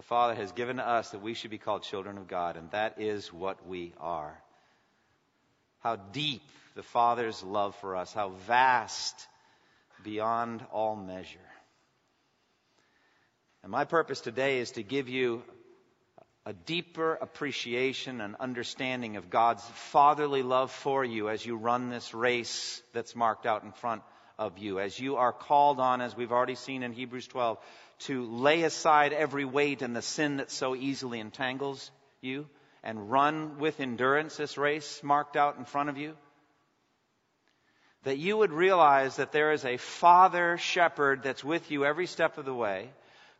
the Father has given to us that we should be called children of God, and that is what we are. How deep the Father's love for us, how vast beyond all measure. And my purpose today is to give you a deeper appreciation and understanding of God's fatherly love for you as you run this race that's marked out in front of you, as you are called on, as we've already seen in Hebrews 12, to lay aside every weight and the sin that so easily entangles you and run with endurance this race marked out in front of you. That you would realize that there is a father shepherd that's with you every step of the way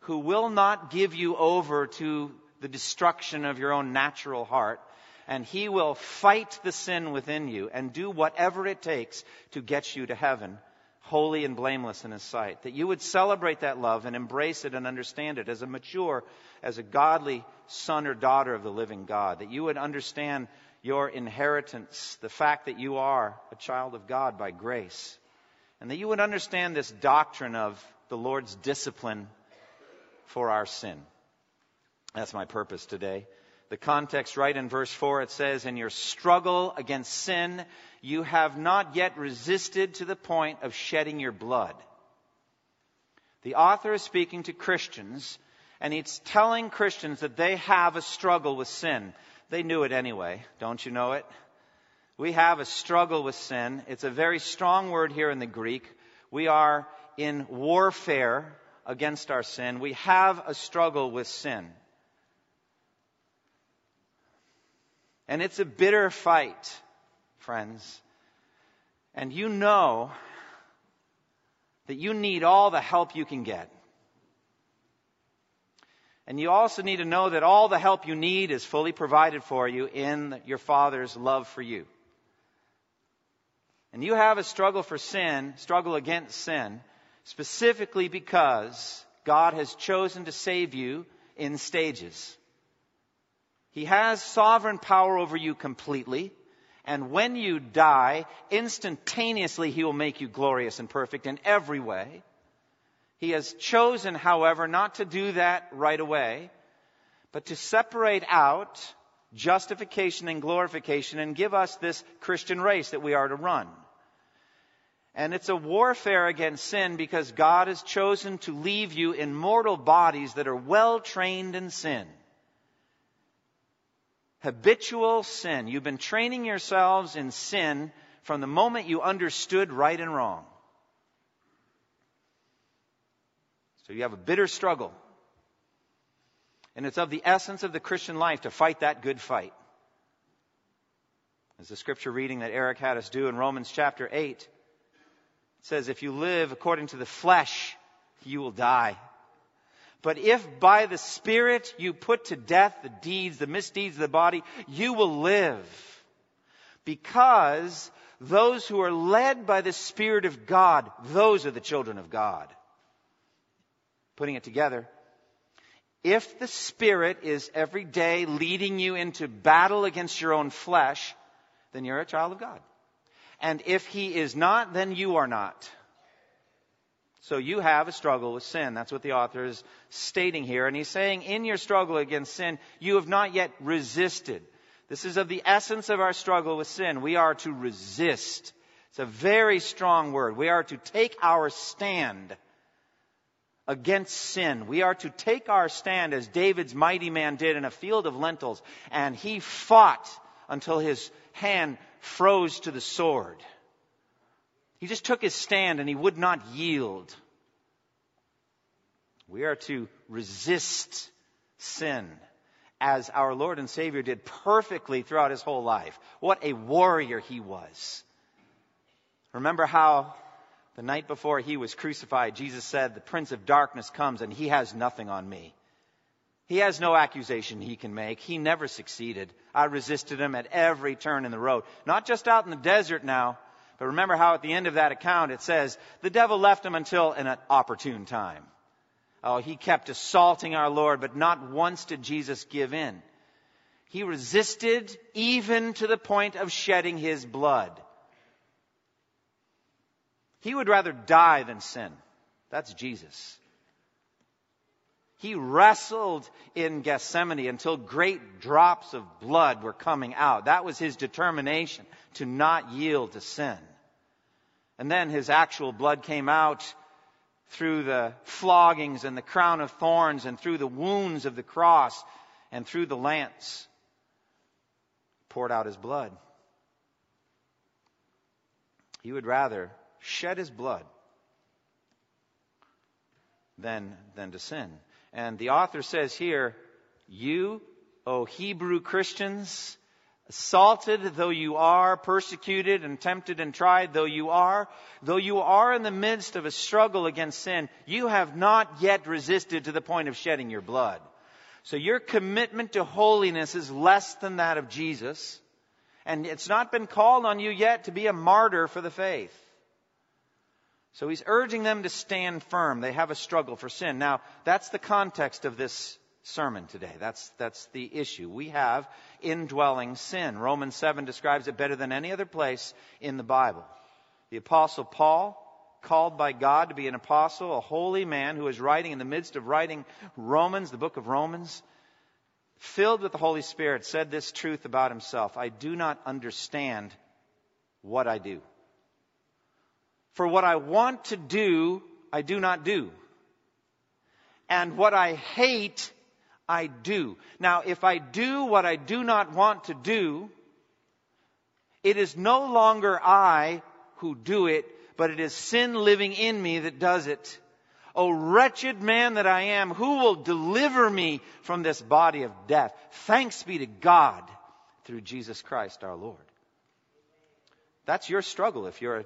who will not give you over to the destruction of your own natural heart, and he will fight the sin within you and do whatever it takes to get you to heaven holy and blameless in His sight. That you would celebrate that love and embrace it and understand it as a mature, as a godly son or daughter of the living God. That you would understand your inheritance, the fact that you are a child of God by grace. And that you would understand this doctrine of the Lord's discipline for our sin. That's my purpose today. The context right in verse 4, it says, In your struggle against sin, you have not yet resisted to the point of shedding your blood. The author is speaking to Christians, and he's telling Christians that they have a struggle with sin. They knew it anyway. Don't you know it? We have a struggle with sin. It's a very strong word here in the Greek. We are in warfare against our sin. We have a struggle with sin. And it's a bitter fight, friends. And you know that you need all the help you can get. And you also need to know that all the help you need is fully provided for you in your Father's love for you. And you have a struggle for sin, struggle against sin, specifically because God has chosen to save you in stages. He has sovereign power over you completely. And when you die, instantaneously He will make you glorious and perfect in every way. He has chosen, however, not to do that right away, but to separate out justification and glorification and give us this Christian race that we are to run. And it's a warfare against sin because God has chosen to leave you in mortal bodies that are well trained in sin habitual sin. You've been training yourselves in sin from the moment you understood right and wrong. So you have a bitter struggle. And it's of the essence of the Christian life to fight that good fight. As the scripture reading that Eric had us do in Romans chapter 8, it says, If you live according to the flesh, you will die. But if by the Spirit you put to death the deeds, the misdeeds of the body, you will live. Because those who are led by the Spirit of God, those are the children of God. Putting it together, if the Spirit is every day leading you into battle against your own flesh, then you're a child of God. And if He is not, then you are not. So you have a struggle with sin. That's what the author is stating here. And he's saying, in your struggle against sin, you have not yet resisted. This is of the essence of our struggle with sin. We are to resist. It's a very strong word. We are to take our stand against sin. We are to take our stand as David's mighty man did in a field of lentils. And he fought until his hand froze to the sword. He just took his stand and he would not yield. We are to resist sin as our Lord and Savior did perfectly throughout his whole life. What a warrior he was. Remember how the night before he was crucified, Jesus said, The Prince of Darkness comes and he has nothing on me. He has no accusation he can make. He never succeeded. I resisted him at every turn in the road. Not just out in the desert now, but remember how at the end of that account it says, the devil left him until an opportune time. Oh, he kept assaulting our Lord, but not once did Jesus give in. He resisted even to the point of shedding his blood. He would rather die than sin. That's Jesus. He wrestled in Gethsemane until great drops of blood were coming out. That was his determination to not yield to sin. And then his actual blood came out through the floggings and the crown of thorns and through the wounds of the cross and through the lance. Poured out his blood. He would rather shed his blood than, than to sin. And the author says here, You, O Hebrew Christians, assaulted though you are, persecuted and tempted and tried though you are, though you are in the midst of a struggle against sin, you have not yet resisted to the point of shedding your blood. So your commitment to holiness is less than that of Jesus. And it's not been called on you yet to be a martyr for the faith. So he's urging them to stand firm. They have a struggle for sin. Now, that's the context of this sermon today. That's, that's the issue. We have indwelling sin. Romans 7 describes it better than any other place in the Bible. The apostle Paul, called by God to be an apostle, a holy man who is writing in the midst of writing Romans, the book of Romans, filled with the Holy Spirit, said this truth about himself. I do not understand what I do. For what I want to do, I do not do. And what I hate, I do. Now, if I do what I do not want to do, it is no longer I who do it, but it is sin living in me that does it. O wretched man that I am, who will deliver me from this body of death? Thanks be to God through Jesus Christ our Lord. That's your struggle if you're a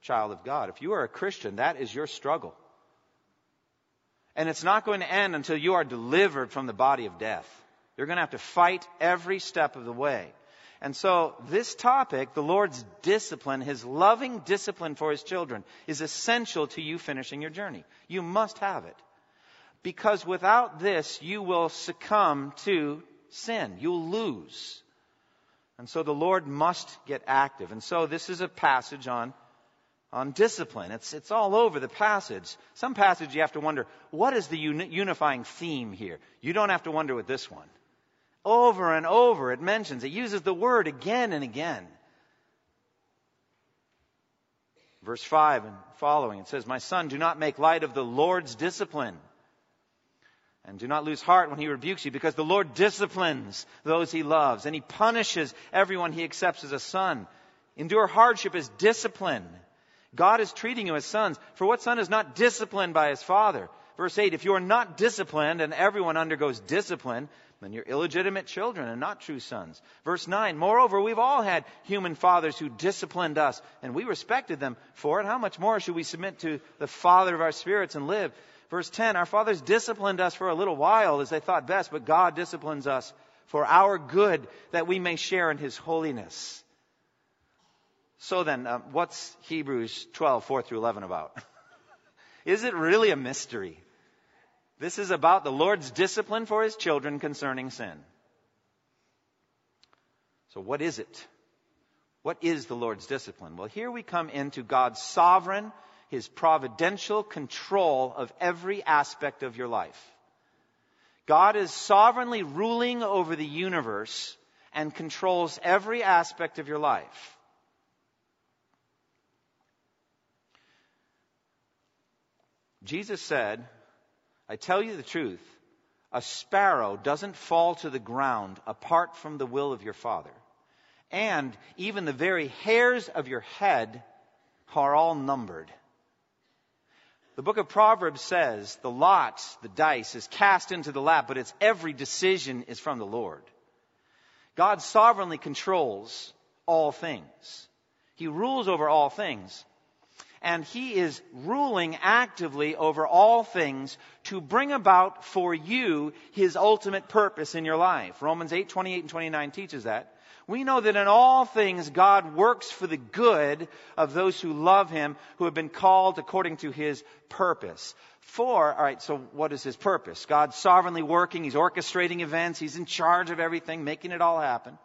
child of God. If you are a Christian, that is your struggle. And it's not going to end until you are delivered from the body of death. You're going to have to fight every step of the way. And so this topic, the Lord's discipline, His loving discipline for His children, is essential to you finishing your journey. You must have it. Because without this, you will succumb to sin. You'll lose. And so the Lord must get active. And so this is a passage on on discipline. It's, it's all over the passage. Some passage you have to wonder, what is the uni- unifying theme here? You don't have to wonder with this one. Over and over it mentions, it uses the word again and again. Verse 5 and following, it says, My son, do not make light of the Lord's discipline. And do not lose heart when he rebukes you, because the Lord disciplines those he loves, and he punishes everyone he accepts as a son. Endure hardship as discipline. God is treating you as sons. For what son is not disciplined by his father? Verse 8, if you are not disciplined and everyone undergoes discipline, then you're illegitimate children and not true sons. Verse 9, moreover, we've all had human fathers who disciplined us, and we respected them for it. How much more should we submit to the Father of our spirits and live? Verse 10, our fathers disciplined us for a little while as they thought best, but God disciplines us for our good that we may share in his holiness. So then, uh, what's Hebrews 12, 4 through 11 about? is it really a mystery? This is about the Lord's discipline for his children concerning sin. So, what is it? What is the Lord's discipline? Well, here we come into God's sovereign, his providential control of every aspect of your life. God is sovereignly ruling over the universe and controls every aspect of your life. Jesus said, I tell you the truth, a sparrow doesn't fall to the ground apart from the will of your Father. And even the very hairs of your head are all numbered. The book of Proverbs says the lot, the dice, is cast into the lap, but its every decision is from the Lord. God sovereignly controls all things. He rules over all things. And he is ruling actively over all things to bring about for you his ultimate purpose in your life. Romans 8, 28 and 29 teaches that. We know that in all things God works for the good of those who love him, who have been called according to his purpose. For, alright, so what is his purpose? God's sovereignly working, he's orchestrating events, he's in charge of everything, making it all happen.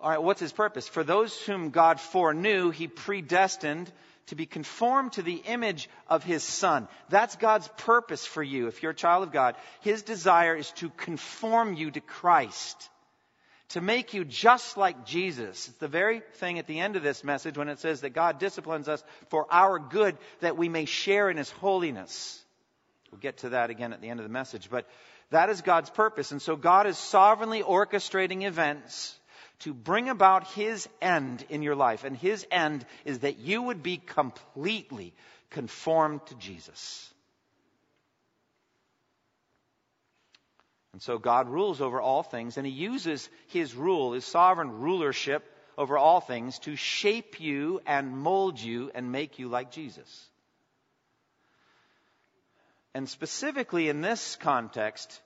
Alright, what's his purpose? For those whom God foreknew, he predestined to be conformed to the image of his son. That's God's purpose for you if you're a child of God. His desire is to conform you to Christ. To make you just like Jesus. It's the very thing at the end of this message when it says that God disciplines us for our good that we may share in his holiness. We'll get to that again at the end of the message, but that is God's purpose. And so God is sovereignly orchestrating events to bring about his end in your life. And his end is that you would be completely conformed to Jesus. And so God rules over all things, and he uses his rule, his sovereign rulership over all things to shape you and mold you and make you like Jesus. And specifically in this context,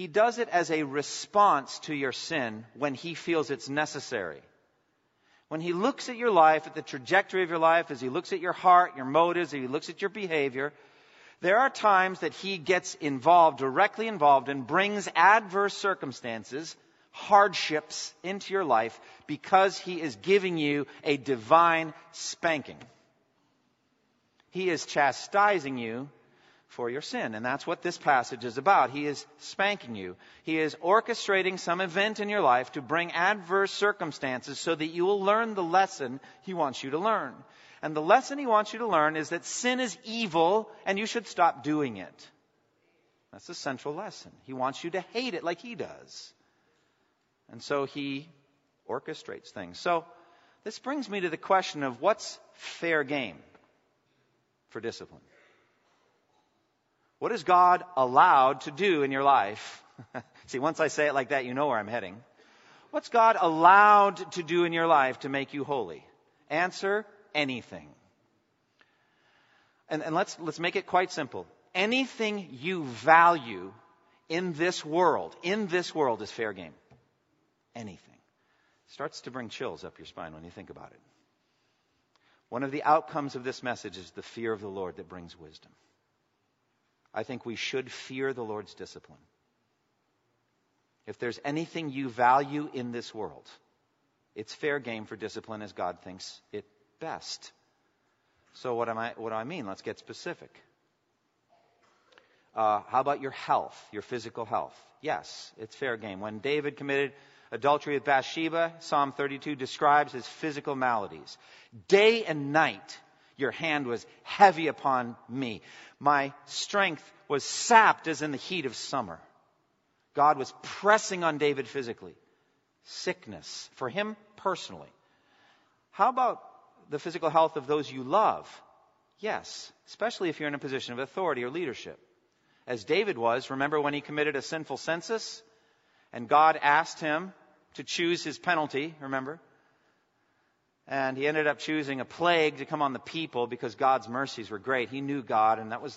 he does it as a response to your sin when he feels it's necessary. When he looks at your life, at the trajectory of your life, as he looks at your heart, your motives, as he looks at your behavior, there are times that he gets involved, directly involved, and brings adverse circumstances, hardships into your life because he is giving you a divine spanking. He is chastising you for your sin. And that's what this passage is about. He is spanking you. He is orchestrating some event in your life to bring adverse circumstances so that you will learn the lesson he wants you to learn. And the lesson he wants you to learn is that sin is evil and you should stop doing it. That's the central lesson. He wants you to hate it like he does. And so he orchestrates things. So this brings me to the question of what's fair game for discipline? What is God allowed to do in your life? See, once I say it like that, you know where I'm heading. What's God allowed to do in your life to make you holy? Answer, anything. And, and let's, let's make it quite simple. Anything you value in this world, in this world is fair game. Anything. Starts to bring chills up your spine when you think about it. One of the outcomes of this message is the fear of the Lord that brings wisdom. I think we should fear the Lord's discipline. If there's anything you value in this world, it's fair game for discipline as God thinks it best. So, what, am I, what do I mean? Let's get specific. Uh, how about your health, your physical health? Yes, it's fair game. When David committed adultery with Bathsheba, Psalm 32 describes his physical maladies. Day and night, your hand was heavy upon me. My strength was sapped as in the heat of summer. God was pressing on David physically. Sickness for him personally. How about the physical health of those you love? Yes, especially if you're in a position of authority or leadership. As David was, remember when he committed a sinful census and God asked him to choose his penalty, remember? And he ended up choosing a plague to come on the people because God's mercies were great. He knew God, and that was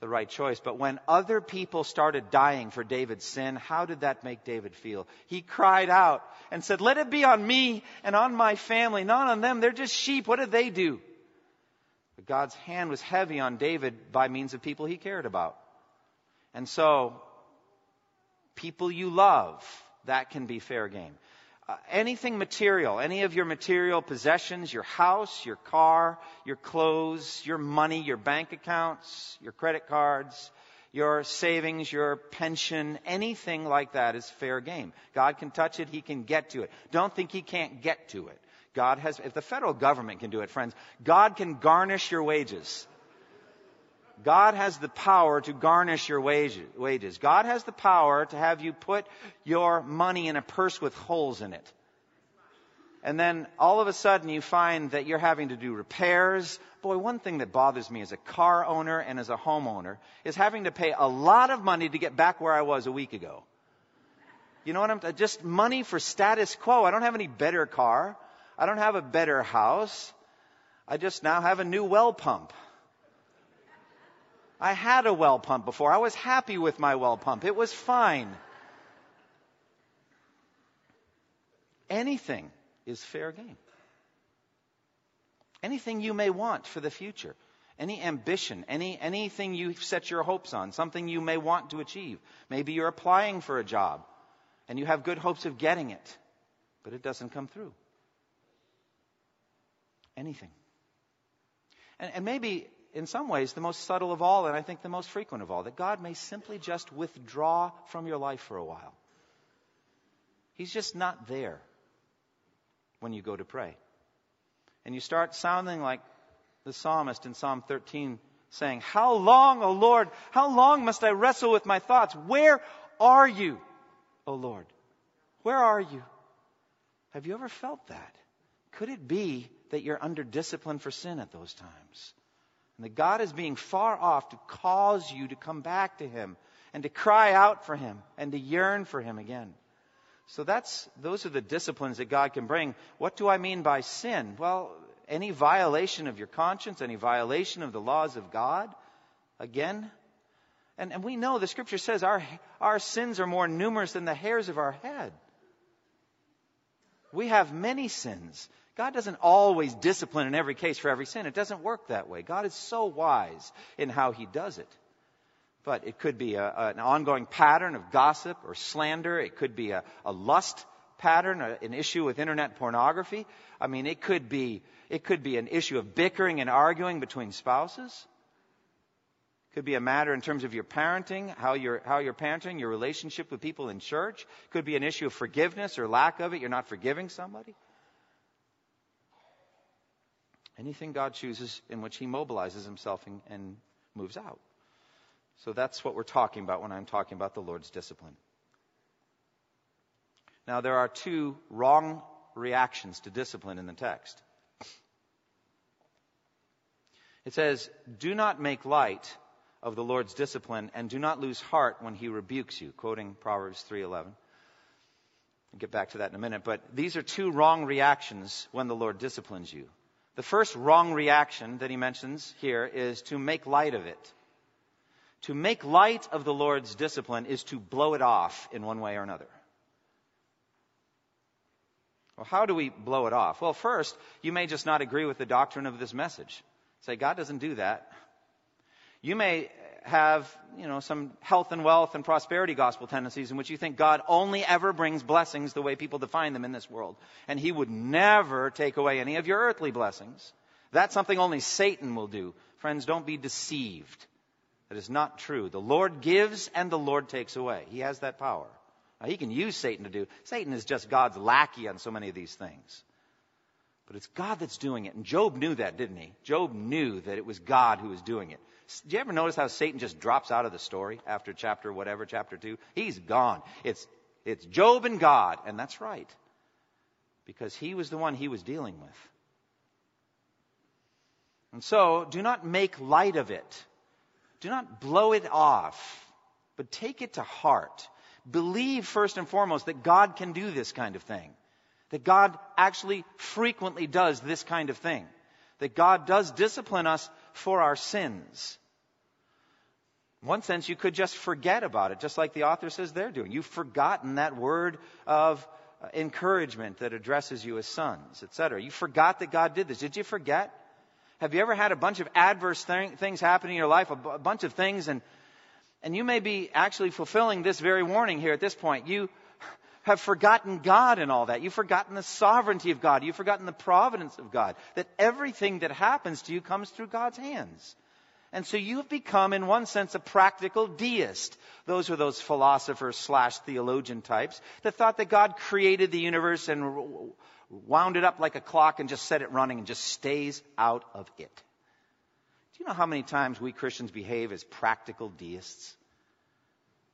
the right choice. But when other people started dying for David's sin, how did that make David feel? He cried out and said, Let it be on me and on my family, not on them. They're just sheep. What did they do? But God's hand was heavy on David by means of people he cared about. And so, people you love, that can be fair game. Uh, anything material, any of your material possessions, your house, your car, your clothes, your money, your bank accounts, your credit cards, your savings, your pension, anything like that is fair game. God can touch it, He can get to it. Don't think He can't get to it. God has, if the federal government can do it, friends, God can garnish your wages. God has the power to garnish your wages. God has the power to have you put your money in a purse with holes in it. And then all of a sudden you find that you're having to do repairs. Boy, one thing that bothers me as a car owner and as a homeowner is having to pay a lot of money to get back where I was a week ago. You know what I'm, just money for status quo. I don't have any better car. I don't have a better house. I just now have a new well pump. I had a well pump before. I was happy with my well pump. It was fine. Anything is fair game. Anything you may want for the future, any ambition, any, anything you set your hopes on, something you may want to achieve. Maybe you're applying for a job and you have good hopes of getting it, but it doesn't come through. Anything. And, and maybe in some ways the most subtle of all, and I think the most frequent of all, that God may simply just withdraw from your life for a while. He's just not there when you go to pray. And you start sounding like the psalmist in Psalm 13 saying, How long, O Lord, how long must I wrestle with my thoughts? Where are you, O Lord? Where are you? Have you ever felt that? Could it be that you're under discipline for sin at those times? And that God is being far off to cause you to come back to Him and to cry out for Him and to yearn for Him again. So that's, those are the disciplines that God can bring. What do I mean by sin? Well, any violation of your conscience, any violation of the laws of God. Again, and, and we know the scripture says our, our sins are more numerous than the hairs of our head. We have many sins. God doesn't always discipline in every case for every sin. It doesn't work that way. God is so wise in how He does it. But it could be a, an ongoing pattern of gossip or slander. It could be a, a lust pattern, a, an issue with internet pornography. I mean, it could be it could be an issue of bickering and arguing between spouses. It could be a matter in terms of your parenting, how you're, how you're parenting, your relationship with people in church. It could be an issue of forgiveness or lack of it. You're not forgiving somebody. Anything God chooses in which He mobilizes Himself and, and moves out. So that's what we're talking about when I'm talking about the Lord's discipline. Now, there are two wrong reactions to discipline in the text. It says, Do not make light of the Lord's discipline and do not lose heart when he rebukes you, quoting Proverbs 3:11. I'll get back to that in a minute, but these are two wrong reactions when the Lord disciplines you. The first wrong reaction that he mentions here is to make light of it. To make light of the Lord's discipline is to blow it off in one way or another. Well, how do we blow it off? Well, first, you may just not agree with the doctrine of this message. Say, God doesn't do that. You may have, you know, some health and wealth and prosperity gospel tendencies in which you think God only ever brings blessings the way people define them in this world. And He would never take away any of your earthly blessings. That's something only Satan will do. Friends, don't be deceived. That is not true. The Lord gives and the Lord takes away. He has that power. Now, he can use Satan to do. Satan is just God's lackey on so many of these things. But it's God that's doing it. And Job knew that, didn't he? Job knew that it was God who was doing it. Do you ever notice how Satan just drops out of the story after chapter whatever, chapter two? He's gone. It's, it's Job and God, and that's right. Because he was the one he was dealing with. And so, do not make light of it. Do not blow it off, but take it to heart. Believe first and foremost that God can do this kind of thing. That God actually frequently does this kind of thing. That God does discipline us for our sins. In one sense, you could just forget about it, just like the author says they're doing. You've forgotten that word of encouragement that addresses you as sons, etc. You forgot that God did this. Did you forget? Have you ever had a bunch of adverse th- things happen in your life, a, b- a bunch of things, and and you may be actually fulfilling this very warning here at this point. You have forgotten God and all that. You've forgotten the sovereignty of God. You've forgotten the providence of God. That everything that happens to you comes through God's hands. And so you have become, in one sense, a practical deist. Those are those philosophers slash theologian types that thought that God created the universe and wound it up like a clock and just set it running and just stays out of it. Do you know how many times we Christians behave as practical deists?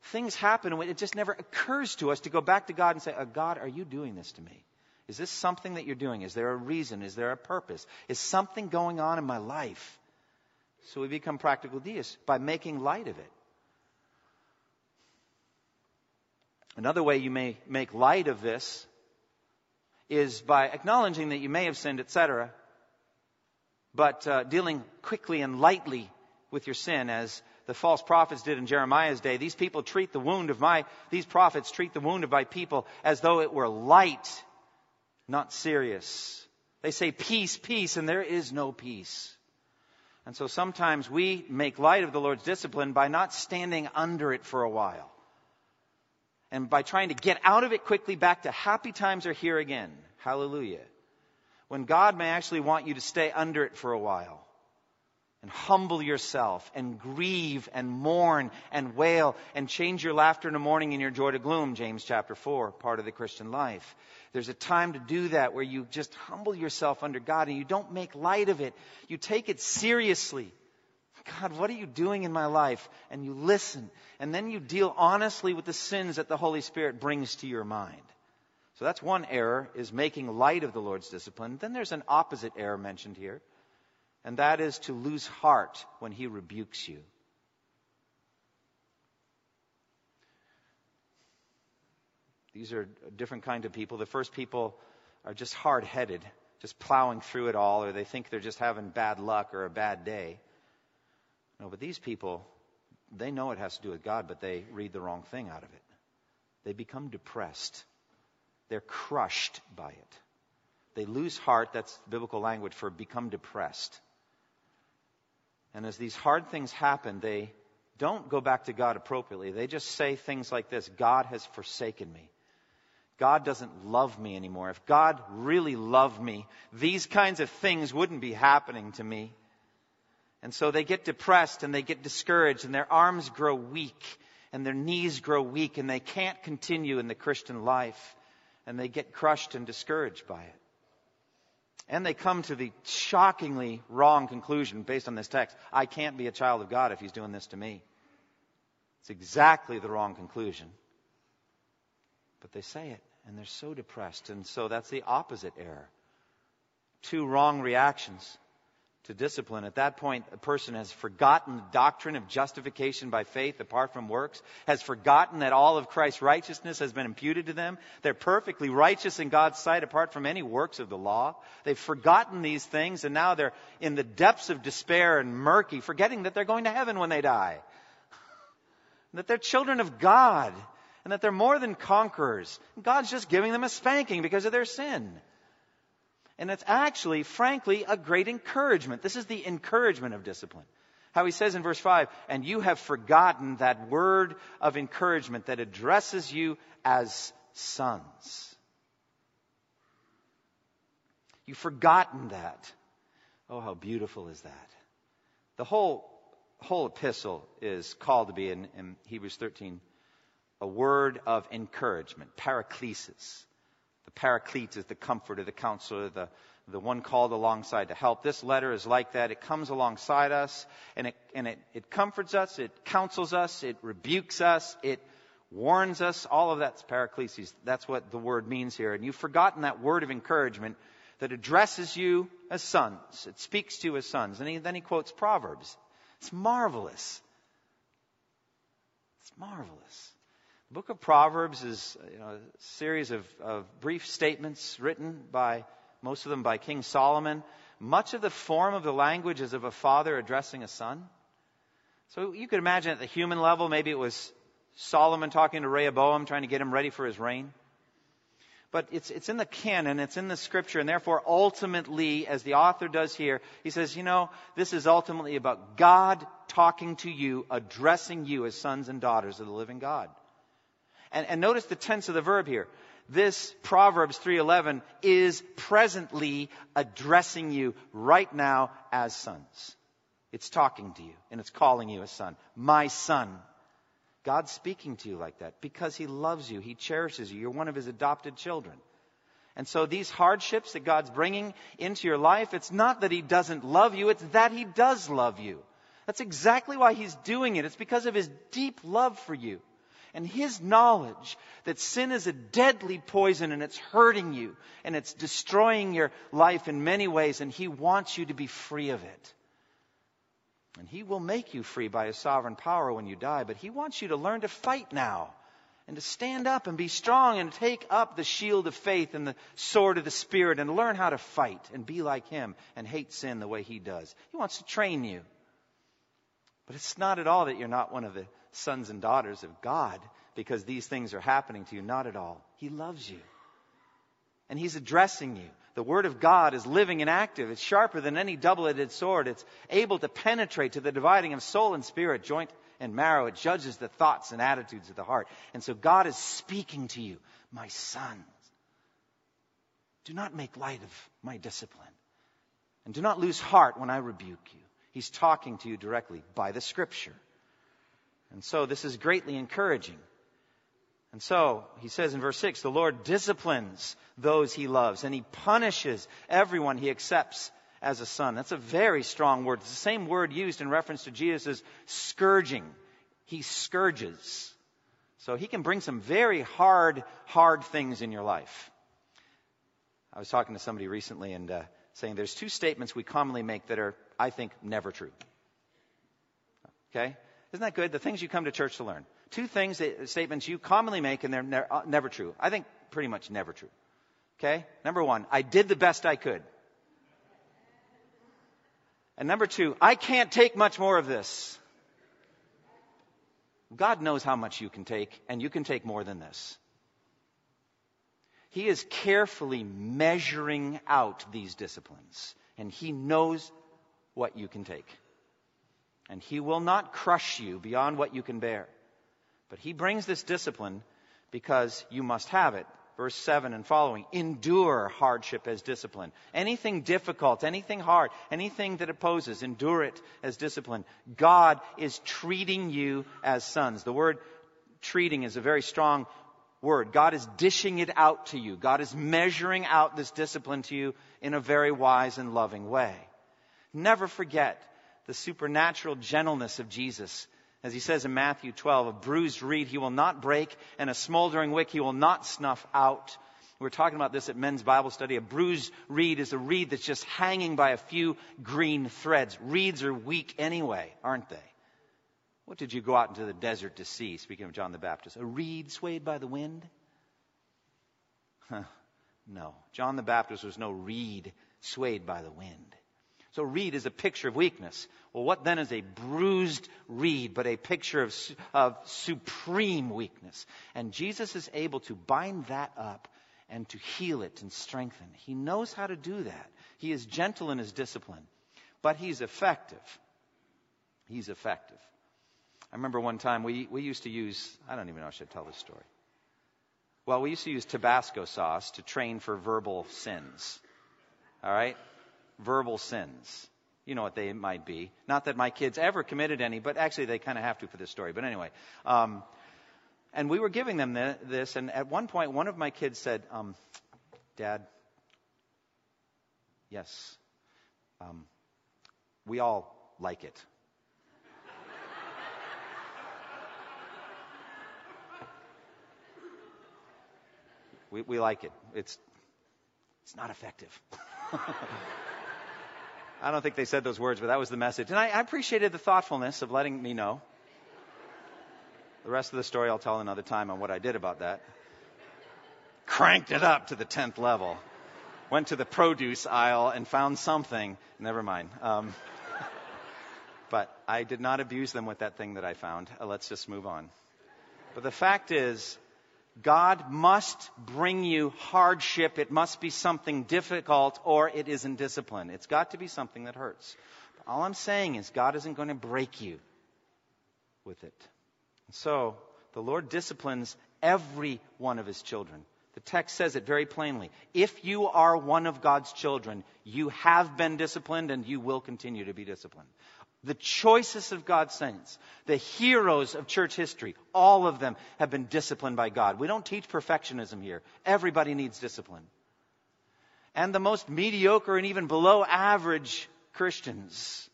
Things happen and it just never occurs to us to go back to God and say, oh, God, are you doing this to me? Is this something that you're doing? Is there a reason? Is there a purpose? Is something going on in my life? So we become practical deists by making light of it. Another way you may make light of this is by acknowledging that you may have sinned, etc., but uh, dealing quickly and lightly with your sin as the false prophets did in Jeremiah's day. These people treat the wound of my, these prophets treat the wound of my people as though it were light, not serious. They say peace, peace, and there is no peace. And so sometimes we make light of the Lord's discipline by not standing under it for a while. And by trying to get out of it quickly back to happy times are here again. Hallelujah. When God may actually want you to stay under it for a while and humble yourself and grieve and mourn and wail and change your laughter in the mourning and your joy to gloom, James chapter 4, part of the Christian life. There's a time to do that where you just humble yourself under God and you don't make light of it. You take it seriously. God, what are you doing in my life? And you listen. And then you deal honestly with the sins that the Holy Spirit brings to your mind. So that's one error, is making light of the Lord's discipline. Then there's an opposite error mentioned here and that is to lose heart when he rebukes you. These are different kind of people. The first people are just hard headed, just plowing through it all, or they think they're just having bad luck or a bad day. No, but these people, they know it has to do with God, but they read the wrong thing out of it. They become depressed. They're crushed by it. They lose heart, that's biblical language for become depressed. And as these hard things happen, they don't go back to God appropriately. They just say things like this God has forsaken me. God doesn't love me anymore. If God really loved me, these kinds of things wouldn't be happening to me. And so they get depressed and they get discouraged and their arms grow weak and their knees grow weak and they can't continue in the Christian life and they get crushed and discouraged by it. And they come to the shockingly wrong conclusion based on this text. I can't be a child of God if he's doing this to me. It's exactly the wrong conclusion. But they say it, and they're so depressed. And so that's the opposite error. Two wrong reactions to discipline. At that point, a person has forgotten the doctrine of justification by faith apart from works, has forgotten that all of Christ's righteousness has been imputed to them. They're perfectly righteous in God's sight apart from any works of the law. They've forgotten these things and now they're in the depths of despair and murky, forgetting that they're going to heaven when they die. that they're children of God and that they're more than conquerors. God's just giving them a spanking because of their sin. And it's actually, frankly, a great encouragement. This is the encouragement of discipline. How he says in verse 5, and you have forgotten that word of encouragement that addresses you as sons. You've forgotten that. Oh, how beautiful is that? The whole, whole epistle is called to be in, in Hebrews 13 a word of encouragement, paraklesis. The paraclete is the comforter, the counselor, the, the one called alongside to help. This letter is like that. It comes alongside us and it, and it, it comforts us, it counsels us, it rebukes us, it warns us. All of that's paraklesis. That's what the word means here. And you've forgotten that word of encouragement that addresses you as sons. It speaks to you as sons. And he, then he quotes Proverbs. It's marvelous. It's marvelous. The book of Proverbs is you know, a series of, of brief statements written by, most of them by King Solomon. Much of the form of the language is of a father addressing a son. So you could imagine at the human level, maybe it was Solomon talking to Rehoboam, trying to get him ready for his reign. But it's, it's in the canon, it's in the scripture, and therefore ultimately, as the author does here, he says, you know, this is ultimately about God talking to you, addressing you as sons and daughters of the living God. And, and notice the tense of the verb here. This Proverbs 3:11 is presently addressing you right now as sons. It's talking to you and it's calling you a son. My son. God's speaking to you like that because he loves you. He cherishes you. You're one of his adopted children. And so these hardships that God's bringing into your life, it's not that he doesn't love you, it's that he does love you. That's exactly why he's doing it. It's because of his deep love for you and his knowledge that sin is a deadly poison and it's hurting you and it's destroying your life in many ways and he wants you to be free of it. And he will make you free by his sovereign power when you die, but he wants you to learn to fight now and to stand up and be strong and take up the shield of faith and the sword of the Spirit and learn how to fight and be like Him and hate sin the way He does. He wants to train you. But it's not at all that you're not one of the sons and daughters of God because these things are happening to you. Not at all. He loves you. And He's addressing you. The Word of God is living and active. It's sharper than any double edged sword. It's able to penetrate to the dividing of soul and spirit, joint and marrow. It judges the thoughts and attitudes of the heart. And so God is speaking to you, my sons. Do not make light of my discipline. And do not lose heart when I rebuke you. He's talking to you directly by the scripture. And so this is greatly encouraging. And so he says in verse 6 the Lord disciplines those he loves, and he punishes everyone he accepts as a son. That's a very strong word. It's the same word used in reference to Jesus' scourging. He scourges. So he can bring some very hard, hard things in your life. I was talking to somebody recently and uh, saying there's two statements we commonly make that are, I think, never true. Okay? Isn't that good? The things you come to church to learn. Two things, that, statements you commonly make and they're ne- uh, never true. I think pretty much never true. Okay? Number one, I did the best I could. And number two, I can't take much more of this. God knows how much you can take, and you can take more than this. He is carefully measuring out these disciplines, and He knows what you can take. And He will not crush you beyond what you can bear. But He brings this discipline because you must have it verse 7 and following, endure hardship as discipline. Anything difficult, anything hard, anything that opposes, endure it as discipline. God is treating you as sons. The word treating is a very strong word. God is dishing it out to you. God is measuring out this discipline to you in a very wise and loving way. Never forget the supernatural gentleness of Jesus as he says in Matthew 12, a bruised reed he will not break, and a smoldering wick he will not snuff out. We are talking about this at men's Bible study. A bruised reed is a reed that's just hanging by a few green threads. Reeds are weak anyway, aren't they? What did you go out into the desert to see? Speaking of John the Baptist, a reed swayed by the wind? Huh, no. John the Baptist was no reed swayed by the wind. So reed is a picture of weakness. Well, what then is a bruised reed but a picture of, of supreme weakness? And Jesus is able to bind that up and to heal it and strengthen. He knows how to do that. He is gentle in his discipline, but he's effective. He's effective. I remember one time we, we used to use, I don't even know if I should tell this story. Well, we used to use Tabasco sauce to train for verbal sins. All right? Verbal sins. You know what they might be. Not that my kids ever committed any, but actually they kind of have to for this story. But anyway, um, and we were giving them this, and at one point, one of my kids said, um, "Dad, yes, um, we all like it." we, we like it. It's it's not effective. I don't think they said those words, but that was the message. And I, I appreciated the thoughtfulness of letting me know. The rest of the story I'll tell another time on what I did about that. Cranked it up to the 10th level. Went to the produce aisle and found something. Never mind. Um, but I did not abuse them with that thing that I found. Uh, let's just move on. But the fact is, God must bring you hardship. It must be something difficult or it isn't discipline. It's got to be something that hurts. All I'm saying is God isn't going to break you with it. And So the Lord disciplines every one of his children. The text says it very plainly. If you are one of God's children, you have been disciplined and you will continue to be disciplined. The choicest of God's saints, the heroes of church history, all of them have been disciplined by God. We don't teach perfectionism here. Everybody needs discipline. And the most mediocre and even below average Christians,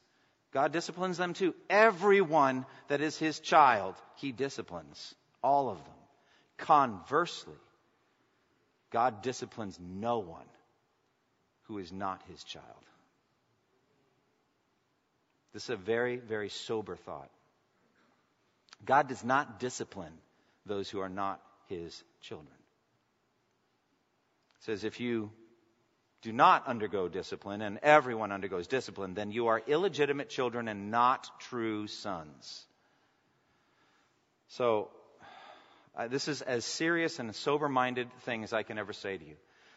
God disciplines them too. Everyone that is his child, he disciplines. All of them. Conversely, God disciplines no one who is not his child. This is a very, very sober thought. God does not discipline those who are not his children. It says, if you do not undergo discipline, and everyone undergoes discipline, then you are illegitimate children and not true sons. So, uh, this is as serious and sober minded thing as I can ever say to you.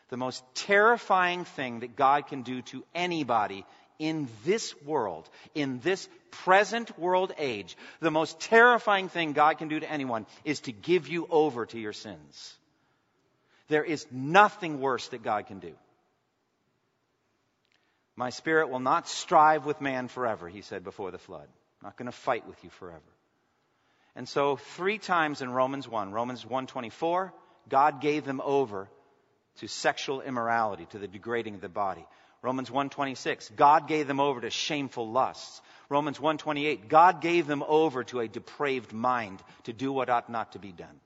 The most terrifying thing that God can do to anybody in this world, in this present world age, the most terrifying thing God can do to anyone is to give you over to your sins. There is nothing worse that God can do. My spirit will not strive with man forever, he said before the flood. I'm not going to fight with you forever. And so three times in Romans 1, Romans 1:24, God gave them over to sexual immorality, to the degrading of the body. Romans 1:26, God gave them over to shameful lusts. Romans 1:28, God gave them over to a depraved mind to do what ought not to be done.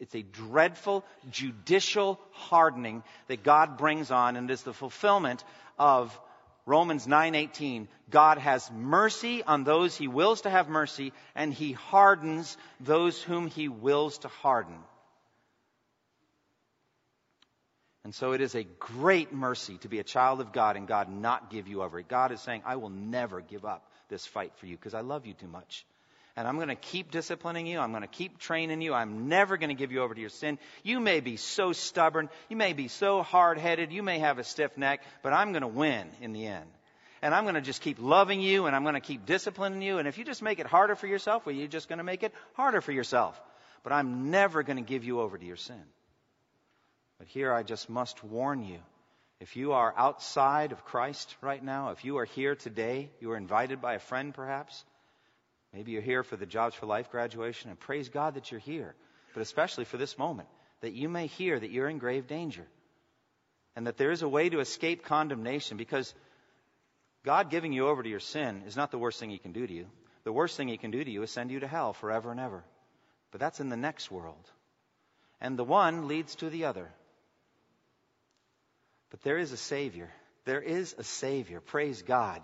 It's a dreadful judicial hardening that God brings on and is the fulfillment of Romans 9:18, God has mercy on those he wills to have mercy and he hardens those whom he wills to harden. And so it is a great mercy to be a child of God and God not give you over. God is saying, I will never give up this fight for you because I love you too much and I'm going to keep disciplining you. I'm going to keep training you. I'm never going to give you over to your sin. You may be so stubborn. You may be so hard headed. You may have a stiff neck, but I'm going to win in the end. And I'm going to just keep loving you and I'm going to keep disciplining you. And if you just make it harder for yourself, well, you're just going to make it harder for yourself. But I'm never going to give you over to your sin. But here I just must warn you. If you are outside of Christ right now, if you are here today, you are invited by a friend perhaps, Maybe you're here for the Jobs for Life graduation, and praise God that you're here, but especially for this moment, that you may hear that you're in grave danger and that there is a way to escape condemnation because God giving you over to your sin is not the worst thing He can do to you. The worst thing He can do to you is send you to hell forever and ever. But that's in the next world. And the one leads to the other. But there is a Savior. There is a Savior. Praise God.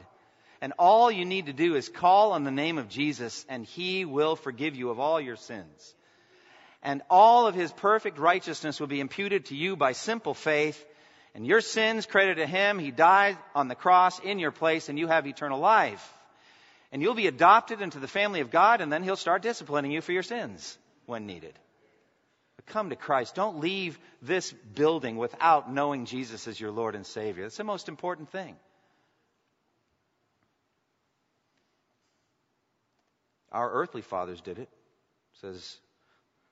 And all you need to do is call on the name of Jesus, and He will forgive you of all your sins. And all of His perfect righteousness will be imputed to you by simple faith. And your sins credited to Him. He died on the cross in your place, and you have eternal life. And you'll be adopted into the family of God, and then He'll start disciplining you for your sins when needed. Come to Christ. Don't leave this building without knowing Jesus as your Lord and Savior. That's the most important thing. Our earthly fathers did it, says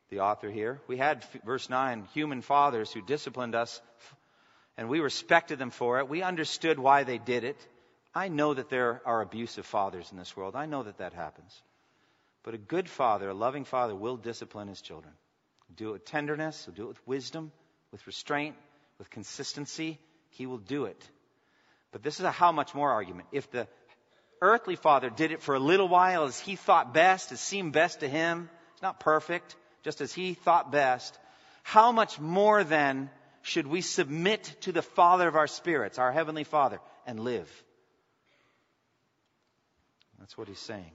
the author here. We had, verse 9, human fathers who disciplined us, and we respected them for it. We understood why they did it. I know that there are abusive fathers in this world. I know that that happens. But a good father, a loving father, will discipline his children. Do it with tenderness, he'll do it with wisdom, with restraint, with consistency. He will do it. But this is a how much more argument. If the earthly father did it for a little while as he thought best, as seemed best to him. It's not perfect, just as he thought best. How much more then should we submit to the Father of our spirits, our Heavenly Father, and live? That's what he's saying.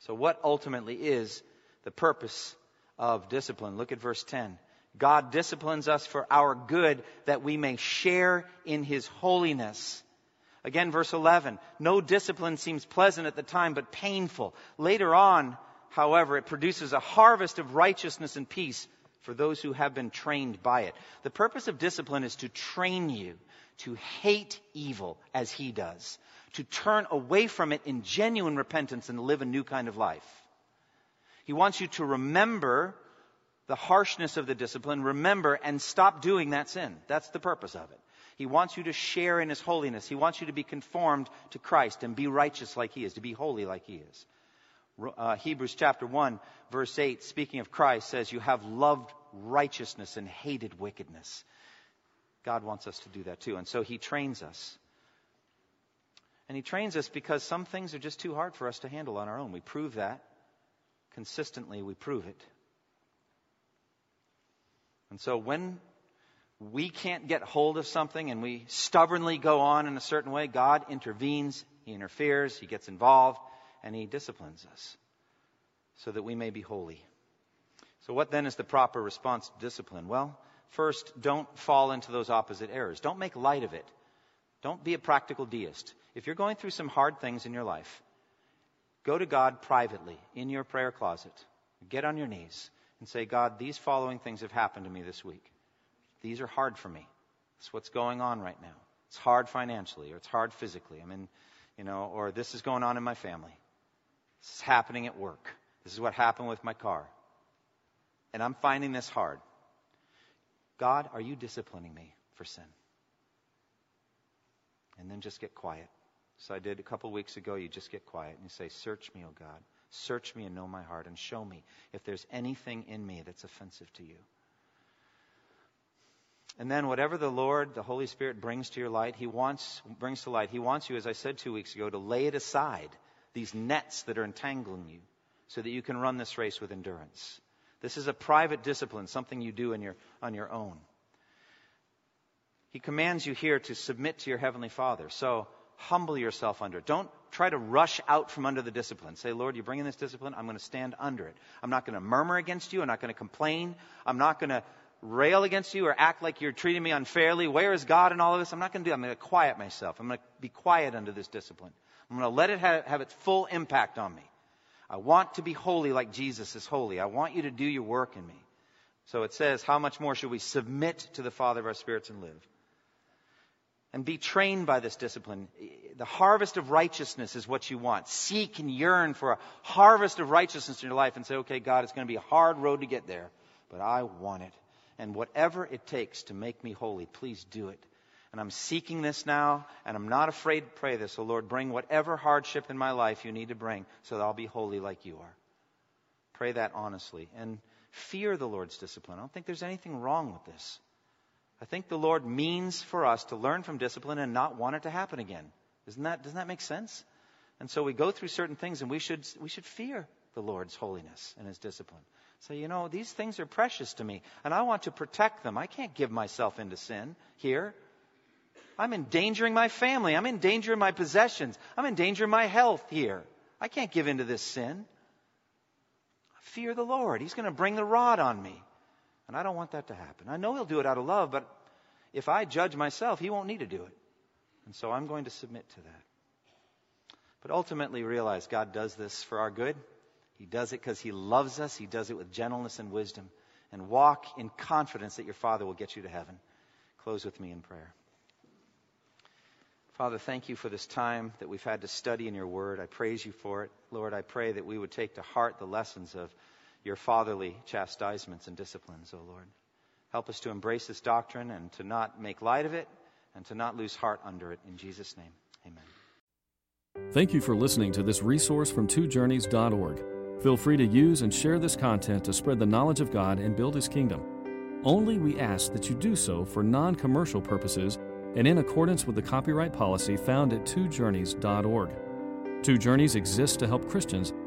So, what ultimately is the purpose of discipline? Look at verse 10. God disciplines us for our good that we may share in his holiness. Again, verse 11. No discipline seems pleasant at the time, but painful. Later on, however, it produces a harvest of righteousness and peace for those who have been trained by it. The purpose of discipline is to train you to hate evil as he does, to turn away from it in genuine repentance and live a new kind of life. He wants you to remember the harshness of the discipline, remember and stop doing that sin. That's the purpose of it. He wants you to share in His holiness. He wants you to be conformed to Christ and be righteous like He is, to be holy like He is. Uh, Hebrews chapter 1, verse 8, speaking of Christ, says, You have loved righteousness and hated wickedness. God wants us to do that too. And so He trains us. And He trains us because some things are just too hard for us to handle on our own. We prove that. Consistently, we prove it. And so when we can't get hold of something and we stubbornly go on in a certain way, God intervenes, He interferes, He gets involved, and He disciplines us so that we may be holy. So, what then is the proper response to discipline? Well, first, don't fall into those opposite errors. Don't make light of it. Don't be a practical deist. If you're going through some hard things in your life, go to God privately in your prayer closet. Get on your knees and say, God, these following things have happened to me this week. These are hard for me. It's what's going on right now. It's hard financially, or it's hard physically. I mean, you know, or this is going on in my family. This is happening at work. This is what happened with my car. And I'm finding this hard. God, are you disciplining me for sin? And then just get quiet. So I did a couple weeks ago. You just get quiet and you say, Search me, O God. Search me and know my heart and show me if there's anything in me that's offensive to you. And then whatever the Lord, the Holy Spirit brings to your light, He wants, brings to light, He wants you, as I said two weeks ago, to lay it aside, these nets that are entangling you, so that you can run this race with endurance. This is a private discipline, something you do in your, on your own. He commands you here to submit to your Heavenly Father. So humble yourself under it. Don't try to rush out from under the discipline. Say, Lord, you bring in this discipline, I'm going to stand under it. I'm not going to murmur against you. I'm not going to complain. I'm not going to rail against you or act like you're treating me unfairly. Where is God in all of this? I'm not going to do that. I'm going to quiet myself. I'm going to be quiet under this discipline. I'm going to let it have, have its full impact on me. I want to be holy like Jesus is holy. I want you to do your work in me. So it says, how much more should we submit to the Father of our spirits and live? And be trained by this discipline. The harvest of righteousness is what you want. Seek and yearn for a harvest of righteousness in your life and say, okay, God, it's going to be a hard road to get there, but I want it. And whatever it takes to make me holy, please do it. And I'm seeking this now, and I'm not afraid to pray this. So, Lord, bring whatever hardship in my life you need to bring so that I'll be holy like you are. Pray that honestly. And fear the Lord's discipline. I don't think there's anything wrong with this. I think the Lord means for us to learn from discipline and not want it to happen again. Isn't that, doesn't that make sense? And so we go through certain things and we should, we should fear the Lord's holiness and his discipline. Say, you know, these things are precious to me and I want to protect them. I can't give myself into sin here. I'm endangering my family. I'm endangering my possessions. I'm endangering my health here. I can't give into this sin. I fear the Lord. He's going to bring the rod on me. And I don't want that to happen. I know He'll do it out of love, but if I judge myself, He won't need to do it. And so I'm going to submit to that. But ultimately realize God does this for our good. He does it because He loves us. He does it with gentleness and wisdom. And walk in confidence that your Father will get you to heaven. Close with me in prayer. Father, thank you for this time that we've had to study in your word. I praise you for it. Lord, I pray that we would take to heart the lessons of your fatherly chastisements and disciplines, O Lord. Help us to embrace this doctrine and to not make light of it and to not lose heart under it. In Jesus' name, amen. Thank you for listening to this resource from twojourneys.org. Feel free to use and share this content to spread the knowledge of God and build His kingdom. Only we ask that you do so for non commercial purposes and in accordance with the copyright policy found at twojourneys.org. Two Journeys exists to help Christians